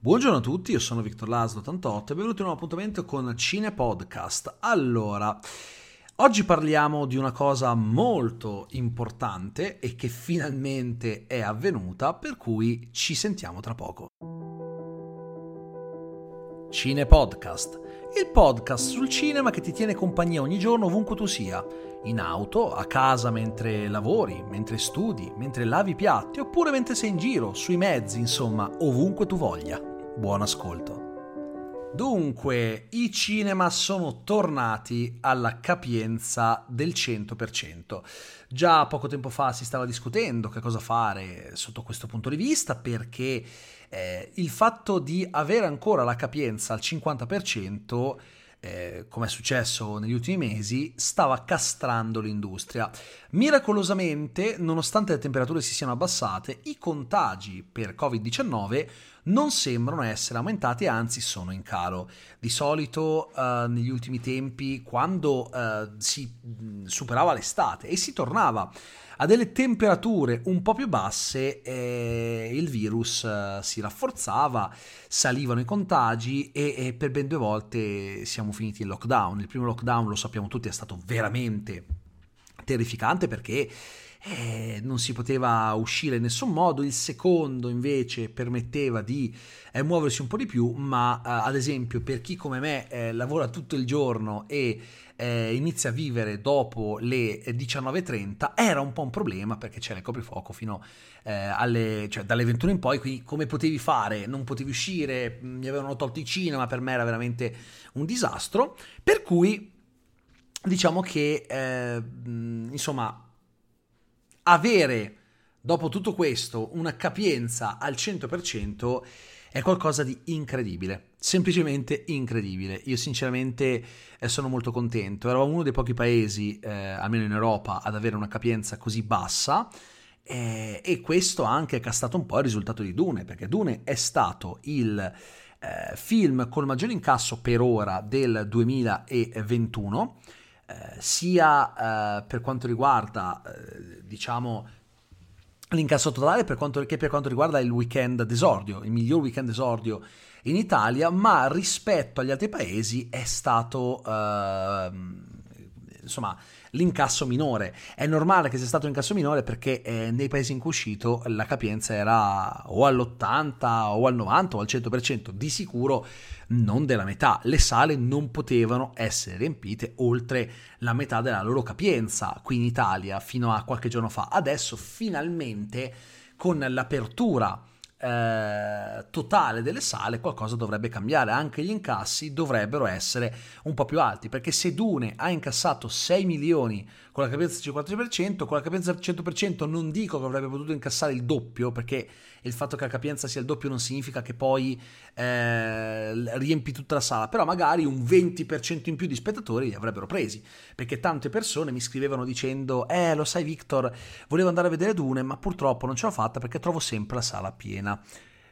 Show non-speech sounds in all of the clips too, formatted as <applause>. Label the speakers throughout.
Speaker 1: Buongiorno a tutti, io sono Victor Laslo 88 e benvenuti in un appuntamento con Cine Podcast. Allora, oggi parliamo di una cosa molto importante e che finalmente è avvenuta, per cui ci sentiamo tra poco. Cine Podcast, il podcast sul cinema che ti tiene compagnia ogni giorno ovunque tu sia, in auto, a casa mentre lavori, mentre studi, mentre lavi piatti oppure mentre sei in giro, sui mezzi, insomma, ovunque tu voglia. Buon ascolto. Dunque, i cinema sono tornati alla capienza del 100%. Già poco tempo fa si stava discutendo che cosa fare sotto questo punto di vista perché eh, il fatto di avere ancora la capienza al 50% eh, come è successo negli ultimi mesi, stava castrando l'industria. Miracolosamente, nonostante le temperature si siano abbassate, i contagi per Covid-19 non sembrano essere aumentati, anzi sono in calo. Di solito eh, negli ultimi tempi, quando eh, si superava l'estate e si tornava a delle temperature un po' più basse eh, il virus eh, si rafforzava, salivano i contagi e, e, per ben due volte siamo finiti in lockdown. Il primo lockdown, lo sappiamo tutti, è stato veramente terrificante perché eh, non si poteva uscire in nessun modo, il secondo invece permetteva di eh, muoversi un po' di più, ma eh, ad esempio per chi come me eh, lavora tutto il giorno e eh, inizia a vivere dopo le 19.30 era un po' un problema perché c'era il coprifuoco fino eh, alle, cioè dalle 21 in poi, quindi come potevi fare? Non potevi uscire, mi avevano tolto i cinema, per me era veramente un disastro, per cui diciamo che insomma avere dopo tutto questo una capienza al 100% è qualcosa di incredibile, semplicemente incredibile. Io sinceramente eh, sono molto contento, eravamo uno dei pochi paesi, eh, almeno in Europa, ad avere una capienza così bassa eh, e questo ha anche castato un po' il risultato di Dune, perché Dune è stato il eh, film col maggior incasso per ora del 2021 eh, sia eh, per quanto riguarda, eh, diciamo, l'incasso totale per quanto, che per quanto riguarda il weekend d'esordio, il miglior weekend d'esordio in Italia, ma rispetto agli altri paesi è stato, ehm, insomma, l'incasso minore. È normale che sia stato l'incasso minore perché eh, nei paesi in cui è uscito la capienza era o all'80 o al 90 o al 100%, di sicuro non della metà. Le sale non potevano essere riempite oltre la metà della loro capienza qui in Italia fino a qualche giorno fa. Adesso finalmente con l'apertura eh, totale delle sale qualcosa dovrebbe cambiare, anche gli incassi dovrebbero essere un po' più alti, perché se Dune ha incassato 6 milioni con la capienza del 50%, con la capienza del 100% non dico che avrebbe potuto incassare il doppio, perché il fatto che la capienza sia il doppio non significa che poi eh, riempi tutta la sala, però magari un 20% in più di spettatori li avrebbero presi, perché tante persone mi scrivevano dicendo, eh lo sai Victor, volevo andare a vedere Dune, ma purtroppo non ce l'ho fatta perché trovo sempre la sala piena.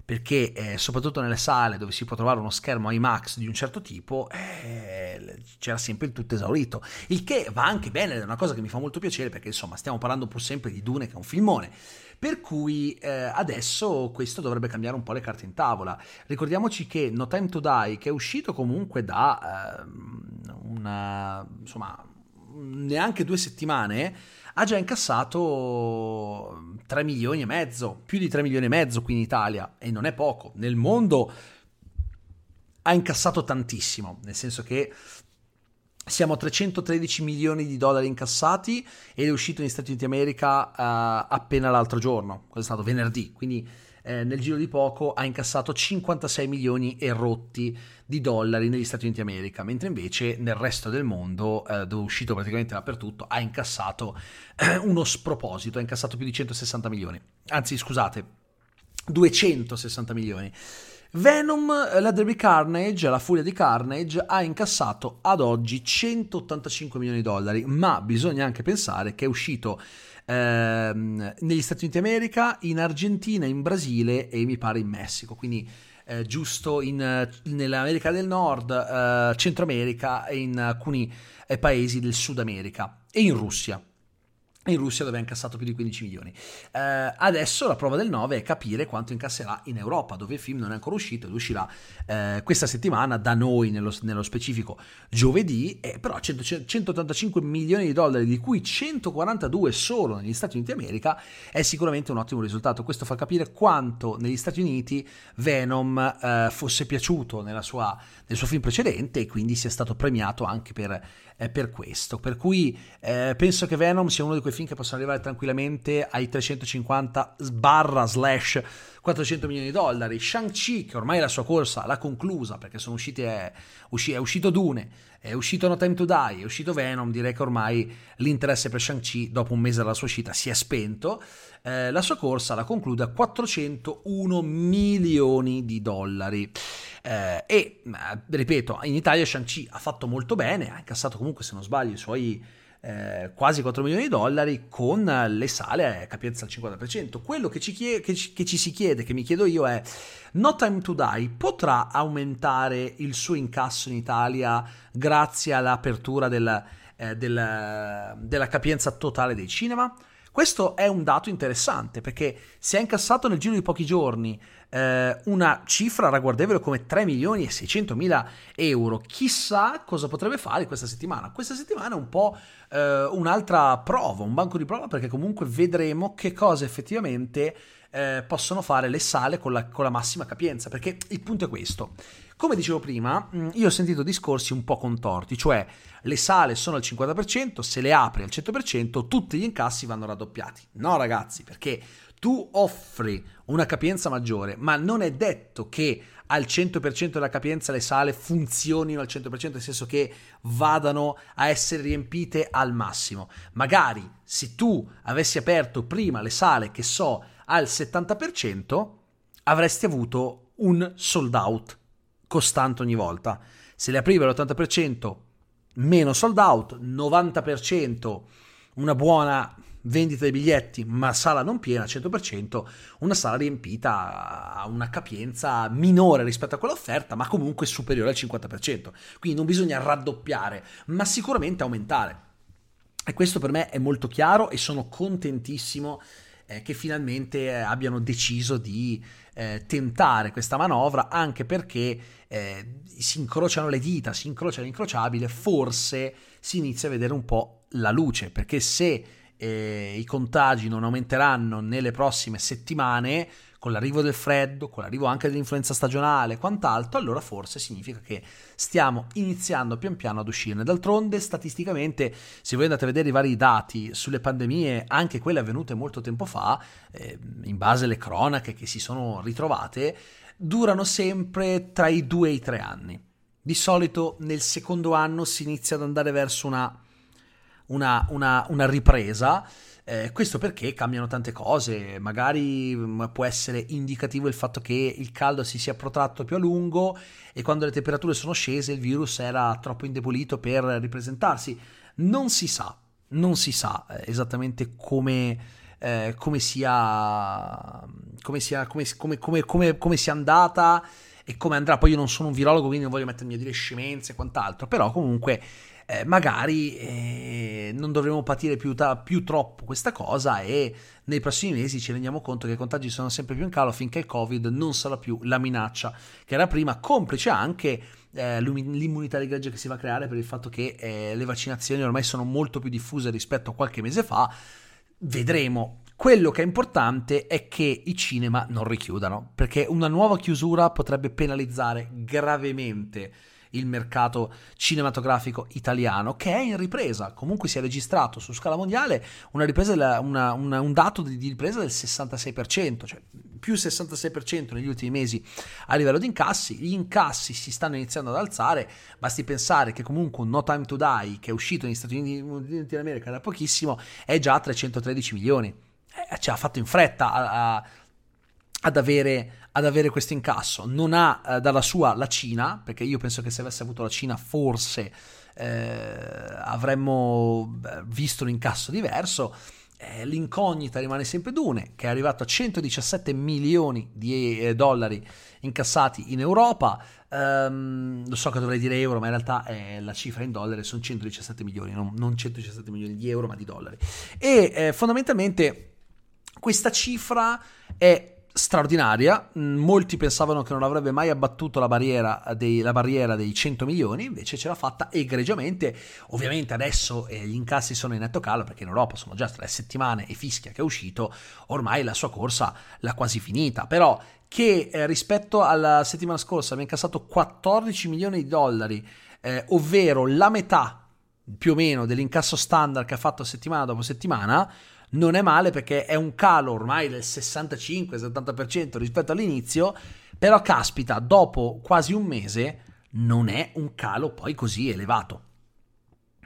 Speaker 1: Perché eh, soprattutto nelle sale dove si può trovare uno schermo IMAX di un certo tipo eh, c'era sempre il tutto esaurito. Il che va anche bene è una cosa che mi fa molto piacere perché insomma stiamo parlando pur sempre di Dune che è un filmone per cui eh, adesso questo dovrebbe cambiare un po' le carte in tavola ricordiamoci che No Time to Die che è uscito comunque da ehm, una insomma neanche due settimane ha già incassato 3 milioni e mezzo, più di 3 milioni e mezzo qui in Italia e non è poco. Nel mondo ha incassato tantissimo, nel senso che siamo a 313 milioni di dollari incassati ed è uscito negli Stati Uniti d'America uh, appena l'altro giorno, questo è stato venerdì, quindi eh, nel giro di poco ha incassato 56 milioni e rotti di dollari negli Stati Uniti d'America, mentre invece nel resto del mondo, eh, dove è uscito praticamente dappertutto, ha incassato eh, uno sproposito, ha incassato più di 160 milioni. Anzi, scusate, 260 milioni. Venom, la Derby Carnage, la furia di Carnage, ha incassato ad oggi 185 milioni di dollari, ma bisogna anche pensare che è uscito ehm, negli Stati Uniti d'America, in Argentina, in Brasile e mi pare in Messico, quindi eh, giusto in, nell'America del Nord, eh, Centro America e in alcuni eh, paesi del Sud America e in Russia. In Russia dove ha incassato più di 15 milioni. Eh, adesso la prova del 9 è capire quanto incasserà in Europa, dove il film non è ancora uscito ed uscirà eh, questa settimana, da noi nello, nello specifico giovedì, eh, però 100, 185 milioni di dollari, di cui 142 solo negli Stati Uniti d'America, è sicuramente un ottimo risultato. Questo fa capire quanto negli Stati Uniti Venom eh, fosse piaciuto sua, nel suo film precedente e quindi sia stato premiato anche per eh, per questo. Per cui eh, penso che Venom sia uno di quei film che possono arrivare tranquillamente ai 350 barra slash 400 milioni di dollari. Shang-Chi, che ormai la sua corsa l'ha conclusa perché sono usciti, è, usci, è uscito Dune, è uscito No Time to Die, è uscito Venom, direi che ormai l'interesse per Shang-Chi dopo un mese dalla sua uscita si è spento. Eh, la sua corsa la conclude a 401 milioni di dollari. Eh, e ripeto, in Italia Shang-Chi ha fatto molto bene, ha incassato comunque, se non sbaglio, i suoi eh, quasi 4 milioni di dollari con le sale a capienza al 50%. Quello che ci, chiede, che, ci, che ci, si chiede, che mi chiedo io è, No Time to Die potrà aumentare il suo incasso in Italia grazie all'apertura del, eh, del, della capienza totale dei cinema? Questo è un dato interessante perché se ha incassato nel giro di pochi giorni eh, una cifra ragguardevole come 3 milioni e 600 mila euro, chissà cosa potrebbe fare questa settimana. Questa settimana è un po' eh, un'altra prova, un banco di prova perché comunque vedremo che cosa effettivamente eh, possono fare le sale con la, con la massima capienza perché il punto è questo. Come dicevo prima, mm, io ho sentito discorsi un po' contorti, cioè le sale sono al 50%, se le apri al 100% tutti gli incassi vanno raddoppiati. No ragazzi, perché tu offri una capienza maggiore, ma non è detto che al 100% della capienza le sale funzionino al 100%, nel senso che vadano a essere riempite al massimo. Magari se tu avessi aperto prima le sale, che so, al 70%, avresti avuto un sold out costante ogni volta. Se le aprivi all'80% meno sold out, 90% una buona vendita dei biglietti, ma sala non piena, 100%, una sala riempita a una capienza minore rispetto a quella offerta, ma comunque superiore al 50%. Quindi non bisogna raddoppiare, ma sicuramente aumentare. E questo per me è molto chiaro e sono contentissimo eh, che finalmente eh, abbiano deciso di eh, tentare questa manovra, anche perché eh, si incrociano le dita, si incrocia l'incrociabile, forse si inizia a vedere un po' la luce, perché se eh, i contagi non aumenteranno nelle prossime settimane, con l'arrivo del freddo, con l'arrivo anche dell'influenza stagionale e quant'altro, allora forse significa che stiamo iniziando pian piano ad uscirne. D'altronde, statisticamente, se voi andate a vedere i vari dati sulle pandemie, anche quelle avvenute molto tempo fa, eh, in base alle cronache che si sono ritrovate, durano sempre tra i due e i tre anni. Di solito nel secondo anno si inizia ad andare verso una, una, una, una ripresa eh, questo perché cambiano tante cose, magari mm, può essere indicativo il fatto che il caldo si sia protratto più a lungo e quando le temperature sono scese il virus era troppo indebolito per ripresentarsi. Non si sa, non si sa eh, esattamente come, eh, come sia, come sia, come, sia andata e come andrà. Poi io non sono un virologo, quindi non voglio mettermi a dire scemenze e quant'altro, però comunque eh, magari eh, non dovremo patire più, ta- più, troppo questa cosa e nei prossimi mesi ci rendiamo conto che i contagi sono sempre più in calo finché il Covid non sarà più la minaccia che era prima, complice anche eh, l'immunità di gregge che si va a creare per il fatto che eh, le vaccinazioni ormai sono molto più diffuse rispetto a qualche mese fa. Vedremo. Quello che è importante è che i cinema non richiudano, perché una nuova chiusura potrebbe penalizzare gravemente il mercato cinematografico italiano, che è in ripresa. Comunque si è registrato su scala mondiale una ripresa della, una, una, un dato di, di, ripresa del 66%, cioè più 66% negli ultimi mesi a livello di incassi. Gli incassi si stanno iniziando ad alzare, basti pensare che comunque un No Time to Die, che è uscito negli Stati Uniti d'America da pochissimo, è già a 313 milioni. Eh, cioè ha fatto in fretta a, a ad avere, ad avere questo incasso. Non ha eh, dalla sua la Cina, perché io penso che se avesse avuto la Cina forse eh, avremmo visto un incasso diverso. eh, l'incognita rimane sempre Dune, che è arrivato a 117 milioni di eh, dollari incassati in Europa. Um, lo so che dovrei dire euro, ma in realtà è la cifra in dollari sono 117 milioni, non, non 117 milioni di euro, ma di dollari. E eh, fondamentalmente questa cifra è straordinaria. Mm, molti pensavano che non avrebbe mai abbattuto la barriera, dei, la barriera dei 100 milioni, invece ce l'ha fatta egregiamente. Ovviamente adesso eh, gli incassi sono in netto calo perché in Europa sono già tre settimane e fischia che è uscito, ormai la sua corsa l'ha quasi finita. Però che eh, rispetto alla settimana scorsa abbia incassato 14 milioni di dollari, eh, ovvero la metà più o meno dell'incasso standard che ha fatto settimana dopo settimana, non è male perché è un calo ormai del 65-70% rispetto all'inizio, però caspita, dopo quasi un mese non è un calo poi così elevato.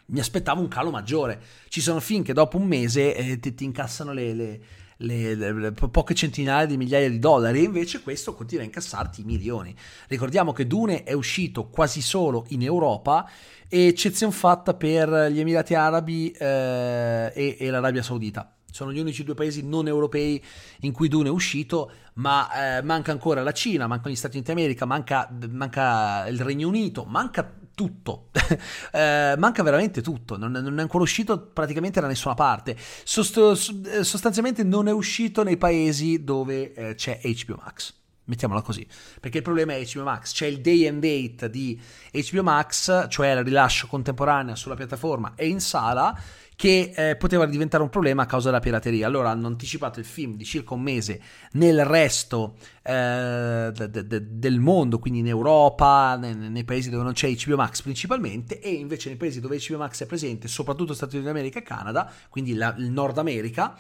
Speaker 1: Mi aspettavo un calo maggiore. Ci sono film che dopo un mese eh, ti, ti, incassano le, le, le, le, poche centinaia di migliaia di dollari, e invece questo continua a incassarti milioni. Ricordiamo che Dune è uscito quasi solo in Europa, eccezione fatta per gli Emirati Arabi eh, e, e l'Arabia Saudita sono gli unici due paesi non europei in cui Dune è uscito, ma eh, manca ancora la Cina, mancano gli Stati Uniti d'America, manca, manca il Regno Unito, manca tutto, <laughs> eh, manca veramente tutto, non, non, è ancora uscito praticamente da nessuna parte, Sost- eh, sostanzialmente non è uscito nei paesi dove eh, c'è HBO Max. Mettiamola così, perché il problema è HBO Max, c'è il day and date di HBO Max, cioè il rilascio contemporaneo sulla piattaforma e in sala, che eh, poteva diventare un problema a causa della pirateria. Allora hanno anticipato il film di circa un mese nel resto eh, de, de, del mondo, quindi in Europa, nei, nei, paesi dove non c'è HBO Max principalmente, e invece nei paesi dove HBO Max è presente, soprattutto Stati Uniti d'America e Canada, quindi la, il Nord America,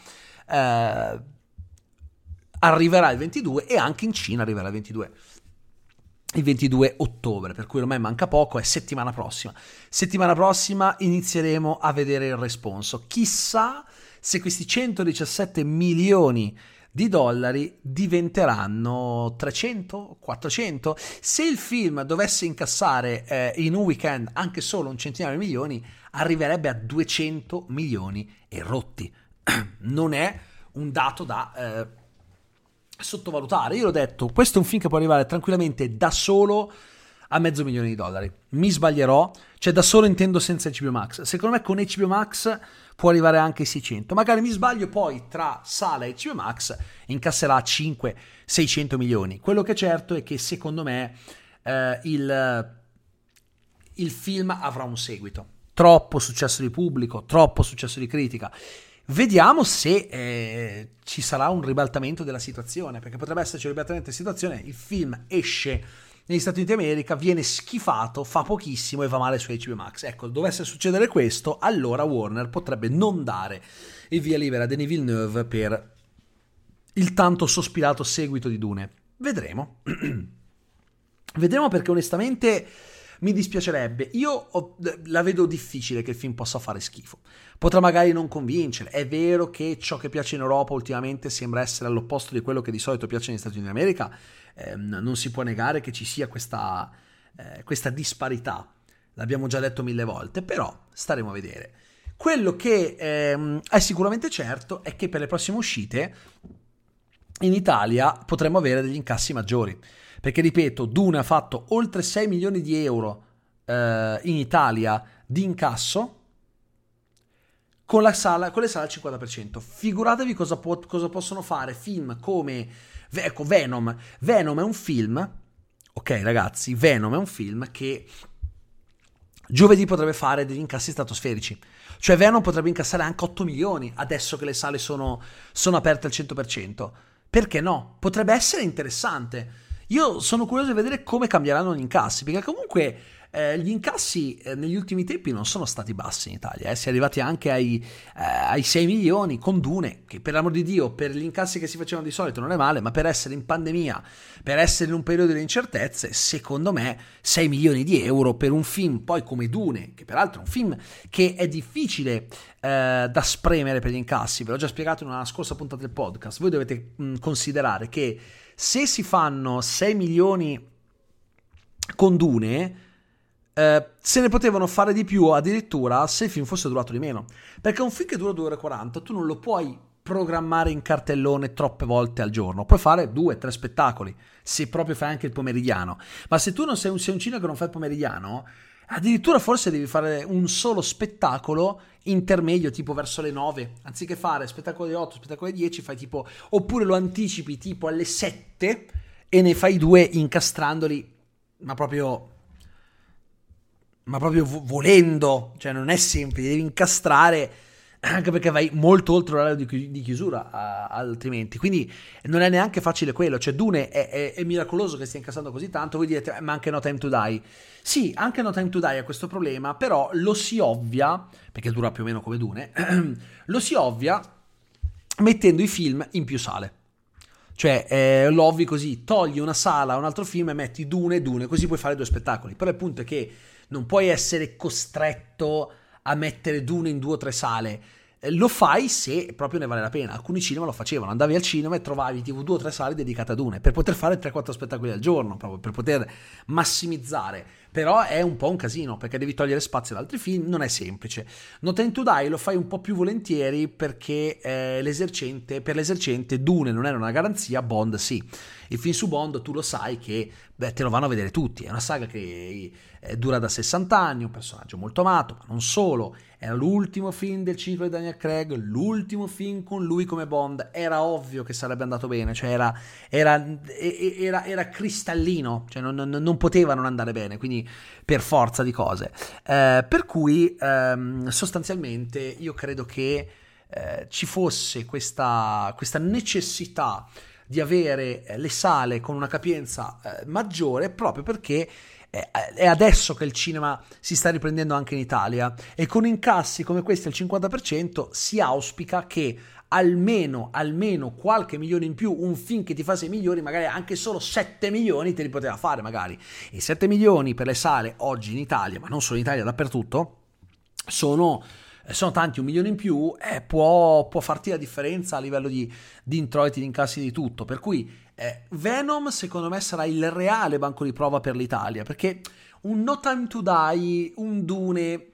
Speaker 1: eh, arriverà il 22 e anche in Cina arriverà il 22 il 22 ottobre, per cui ormai manca poco, è settimana prossima. Settimana prossima inizieremo a vedere il responso. Chissà se questi 117 milioni di dollari diventeranno 300, 400. Se il film dovesse incassare eh, in un weekend anche solo un centinaio di milioni, arriverebbe a 200 milioni e rotti. <clears throat> Non è un dato da... Eh, sottovalutare. Io l'ho detto, questo è un film che può arrivare tranquillamente da solo a mezzo milione di dollari. Mi sbaglierò, cioè da solo intendo senza HBO Max. Secondo me con HBO Max può arrivare anche ai 600. Magari mi sbaglio, poi tra sala e HBO Max incasserà 500-600 milioni. Quello che è certo è che secondo me eh, il, il film avrà un seguito. Troppo successo di pubblico, troppo successo di critica. Vediamo se eh, ci sarà un ribaltamento della situazione, perché potrebbe esserci un ribaltamento della situazione. Il film esce negli Stati Uniti d'America, viene schifato, fa pochissimo e va male su HBO Max. Ecco, dovesse succedere questo, allora Warner potrebbe non dare il via libera a Denis Villeneuve per il tanto sospirato seguito di Dune. Vedremo. <clears throat> Vedremo perché onestamente mi dispiacerebbe. Io ho, la vedo difficile che il film possa fare schifo. Potrà magari non convincere. È vero che ciò che piace in Europa ultimamente sembra essere all'opposto di quello che di solito piace negli Stati Uniti d'America. Eh, non si può negare che ci sia questa, eh, questa disparità. L'abbiamo già detto mille volte, però staremo a vedere. Quello che ehm, è sicuramente certo è che per le prossime uscite in Italia potremo avere degli incassi maggiori. Perché ripeto, Dune ha fatto oltre 6 milioni di euro eh, in Italia di incasso con, la sala, con le sale al 50%. Figuratevi cosa, può, cosa possono fare film come ecco, Venom. Venom è un film, ok ragazzi, Venom è un film che giovedì potrebbe fare degli incassi stratosferici. Cioè Venom potrebbe incassare anche 8 milioni adesso che le sale sono, sono aperte al 100%. Perché no? Potrebbe essere interessante. Io sono curioso di vedere come cambieranno gli incassi, perché comunque eh, gli incassi eh, negli ultimi tempi non sono stati bassi in Italia, eh. si è arrivati anche ai, eh, ai 6 milioni con Dune, che per l'amor di Dio, per gli incassi che si facevano di solito non è male, ma per essere in pandemia, per essere in un periodo di incertezze, secondo me 6 milioni di euro per un film poi come Dune, che peraltro è un film che è difficile eh, da spremere per gli incassi, ve l'ho già spiegato in una scorsa puntata del podcast, voi dovete mh, considerare che se si fanno 6 milioni con Dune, eh, se ne potevano fare di più addirittura se il film fosse durato di meno. Perché un film che dura 2 ore e 40 tu non lo puoi programmare in cartellone troppe volte al giorno. Puoi fare due, tre spettacoli, se proprio fai anche il pomeridiano. Ma se tu non sei un, sei un cinema che non fai il pomeridiano, addirittura forse devi fare un solo spettacolo intermedio, tipo verso le 9. Anziché fare spettacolo alle 8, spettacolo alle 10, fai tipo... Oppure lo anticipi tipo alle 7 e ne fai due incastrandoli, ma proprio ma proprio volendo, cioè non è semplice, devi incastrare anche perché vai molto oltre l'orario di, chiusura uh, altrimenti. Quindi non è neanche facile quello. Cioè Dune è, è, è, miracoloso che stia incassando così tanto voi direte eh, ma anche No Time to Die sì anche No Time to Die ha questo problema però lo si ovvia perché dura più o meno come Dune <clears throat> lo si ovvia mettendo i film in più sale. Cioè, eh, lo ovvi così, togli una sala a un altro film e metti Dune Dune, così puoi fare due spettacoli. Però il punto è che non puoi essere costretto a mettere Dune in due o tre sale. Eh, lo fai se proprio ne vale la pena. Alcuni cinema lo facevano, andavi al cinema e trovavi tipo due o tre sale dedicate a Dune per poter fare 3-4 spettacoli al giorno, proprio per poter massimizzare. Però è un po' un casino perché devi togliere spazio ad altri film, non è semplice. No Time to Die lo fai un po' più volentieri perché eh, l'esercente, per l'esercente Dune non era una garanzia, Bond sì. Il film su Bond tu lo sai che beh, te lo vanno a vedere tutti, è una saga che eh, dura da 60 anni, un personaggio molto amato, ma non solo, era l'ultimo film del ciclo di Daniel Craig, l'ultimo film con lui come Bond, era ovvio che sarebbe andato bene, cioè era, era, era, era cristallino, cioè non, non, non, poteva non andare bene, quindi per forza di cose. Eh, per cui ehm, sostanzialmente io credo che eh, ci fosse questa, questa necessità di avere eh, le sale con una capienza eh, maggiore proprio perché eh, è adesso che il cinema si sta riprendendo anche in Italia e con incassi come questi al 50% si auspica che almeno, almeno qualche milione in più, un film che ti fa 6 milioni, magari anche solo 7 milioni te li poteva fare magari. E 7 milioni per le sale oggi in Italia, ma non solo in Italia, dappertutto, sono eh, sono tanti, un milione in più, eh, può, può, farti la differenza a livello di, di introiti, di incassi, di tutto. Per cui eh, Venom, secondo me, sarà il reale banco di prova per l'Italia, perché un No Time to Die, un Dune,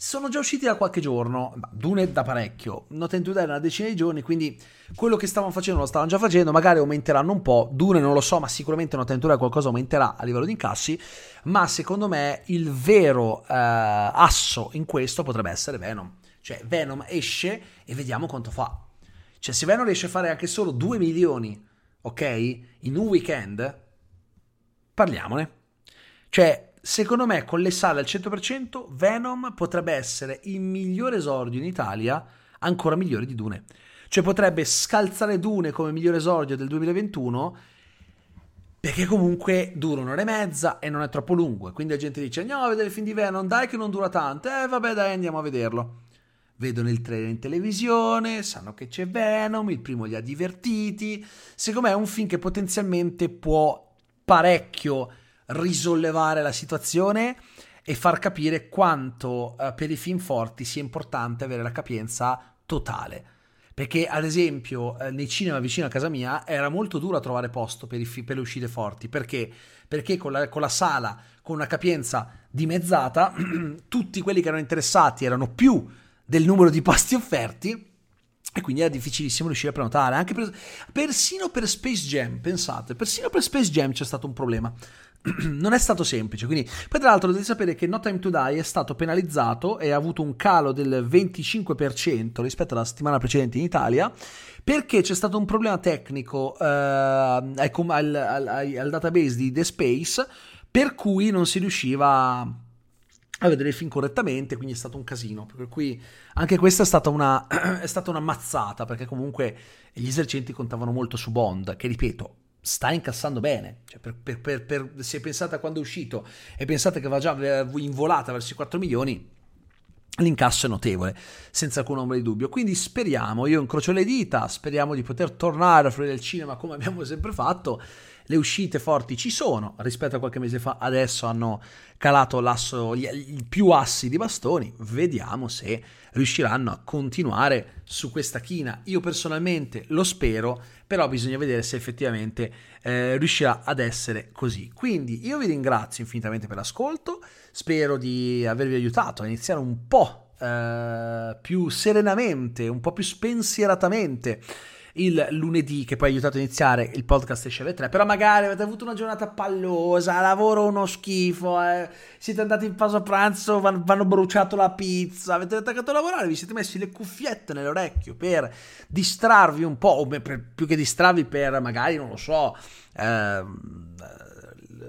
Speaker 1: sono già usciti da qualche giorno, Dune da parecchio, No Time to Die una decina di giorni, quindi quello che stavano facendo lo stavano già facendo, magari aumenteranno un po', Dune non lo so, ma sicuramente No Time to Die qualcosa aumenterà a livello di incassi, ma secondo me il vero eh, asso in questo potrebbe essere Venom. Cioè Venom esce e vediamo quanto fa. Cioè se Venom riesce a fare anche solo 2 milioni, ok, in un weekend, parliamone. Cioè, secondo me con le sale al 100% Venom potrebbe essere il migliore esordio in Italia, ancora migliore di Dune. Cioè potrebbe scalzare Dune come migliore esordio del 2021 perché comunque dura un'ora e mezza e non è troppo lungo. Quindi la gente dice: Andiamo a vedere il film di Venom, dai che non dura tanto. Eh, vabbè, dai, andiamo a vederlo. Vedono il trailer in televisione, sanno che c'è Venom, il primo li ha divertiti. Secondo me è un film che potenzialmente può parecchio risollevare la situazione e far capire quanto uh, per i film forti sia importante avere la capienza totale perché, ad esempio, eh, nei cinema vicino a casa mia era molto duro trovare posto per, fi- per le uscite forti. Perché? Perché con la, con la sala con una capienza dimezzata, <clears throat> tutti quelli che erano interessati erano più del numero di posti offerti. E quindi era difficilissimo riuscire a prenotare, anche per, persino per Space Jam, pensate, persino per Space Jam c'è stato un problema. <clears throat> non è stato semplice. Quindi, poi, tra l'altro, dovete sapere che No Time to Die è stato penalizzato e ha avuto un calo del 25% rispetto alla settimana precedente in Italia. Perché c'è stato un problema tecnico al, al, al, al, database di The Space, per cui non si riusciva a vedere il film correttamente, quindi è stato un casino. Per cui anche questa è stata una, <clears throat> è stata una mazzata, perché comunque gli esercenti contavano molto su Bond, che ripeto, sta incassando bene. Cioè, per, per, per, se pensate a quando è uscito e pensate che va già in volata verso i 4 milioni, l'incasso è notevole, senza alcun ombra di dubbio. Quindi speriamo, io incrocio le dita, speriamo di poter tornare a fruire il cinema come abbiamo sempre fatto. Le uscite forti ci sono, rispetto a qualche mese fa adesso hanno calato l'asso, gli, più assi di bastoni, vediamo se riusciranno a continuare su questa china. Io personalmente lo spero, però bisogna vedere se effettivamente eh, riuscirà ad essere così. Quindi io vi ringrazio infinitamente per l'ascolto, spero di avervi aiutato a iniziare un po' eh, più serenamente, un po' più spensieratamente il lunedì che poi ha aiutato a iniziare il podcast esce alle 3 però magari avete avuto una giornata pallosa lavoro uno schifo eh, siete andati in pausa pranzo vanno, bruciato la pizza avete attaccato a lavorare vi siete messi le cuffiette nell'orecchio per distrarvi un po' o per, più che distrarvi per magari non lo so eh,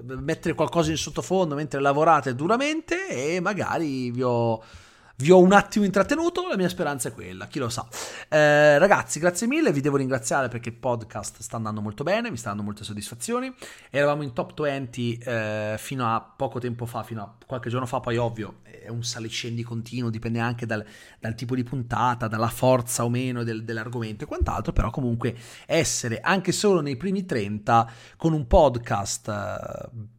Speaker 1: mettere qualcosa in sottofondo mentre lavorate duramente e magari vi ho vi ho un attimo intrattenuto, la mia speranza è quella, chi lo sa. Eh, ragazzi, grazie mille, vi devo ringraziare perché il podcast sta andando molto bene, mi sta dando molte soddisfazioni. Eravamo in top 20 eh, fino a poco tempo fa, fino a qualche giorno fa, poi ovvio è un saliscendi continuo, dipende anche dal, dal tipo di puntata, dalla forza o meno del, dell'argomento e quant'altro, però comunque essere anche solo nei primi 30 con un podcast... Eh,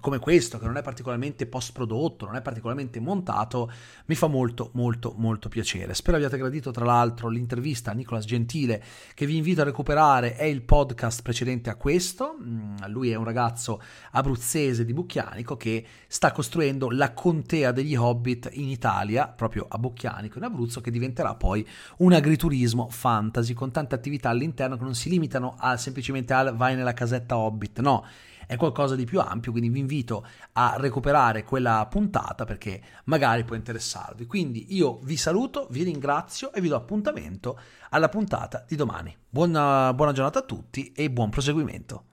Speaker 1: come questo, che non è particolarmente post prodotto, non è particolarmente montato, mi fa molto molto molto piacere. Spero abbiate gradito tra l'altro l'intervista a Nicolas Gentile che vi invito a recuperare, è il podcast precedente a questo, lui è un ragazzo abruzzese di Bucchianico che sta costruendo la contea degli Hobbit in Italia, proprio a Bucchianico in Abruzzo, che diventerà poi un agriturismo fantasy con tante attività all'interno che non si limitano a semplicemente al vai nella casetta Hobbit, no è qualcosa di più ampio, quindi vi invito a recuperare quella puntata perché magari può interessarvi. Quindi io vi saluto, vi ringrazio e vi do appuntamento alla puntata di domani. Buona, buona giornata a tutti e buon proseguimento.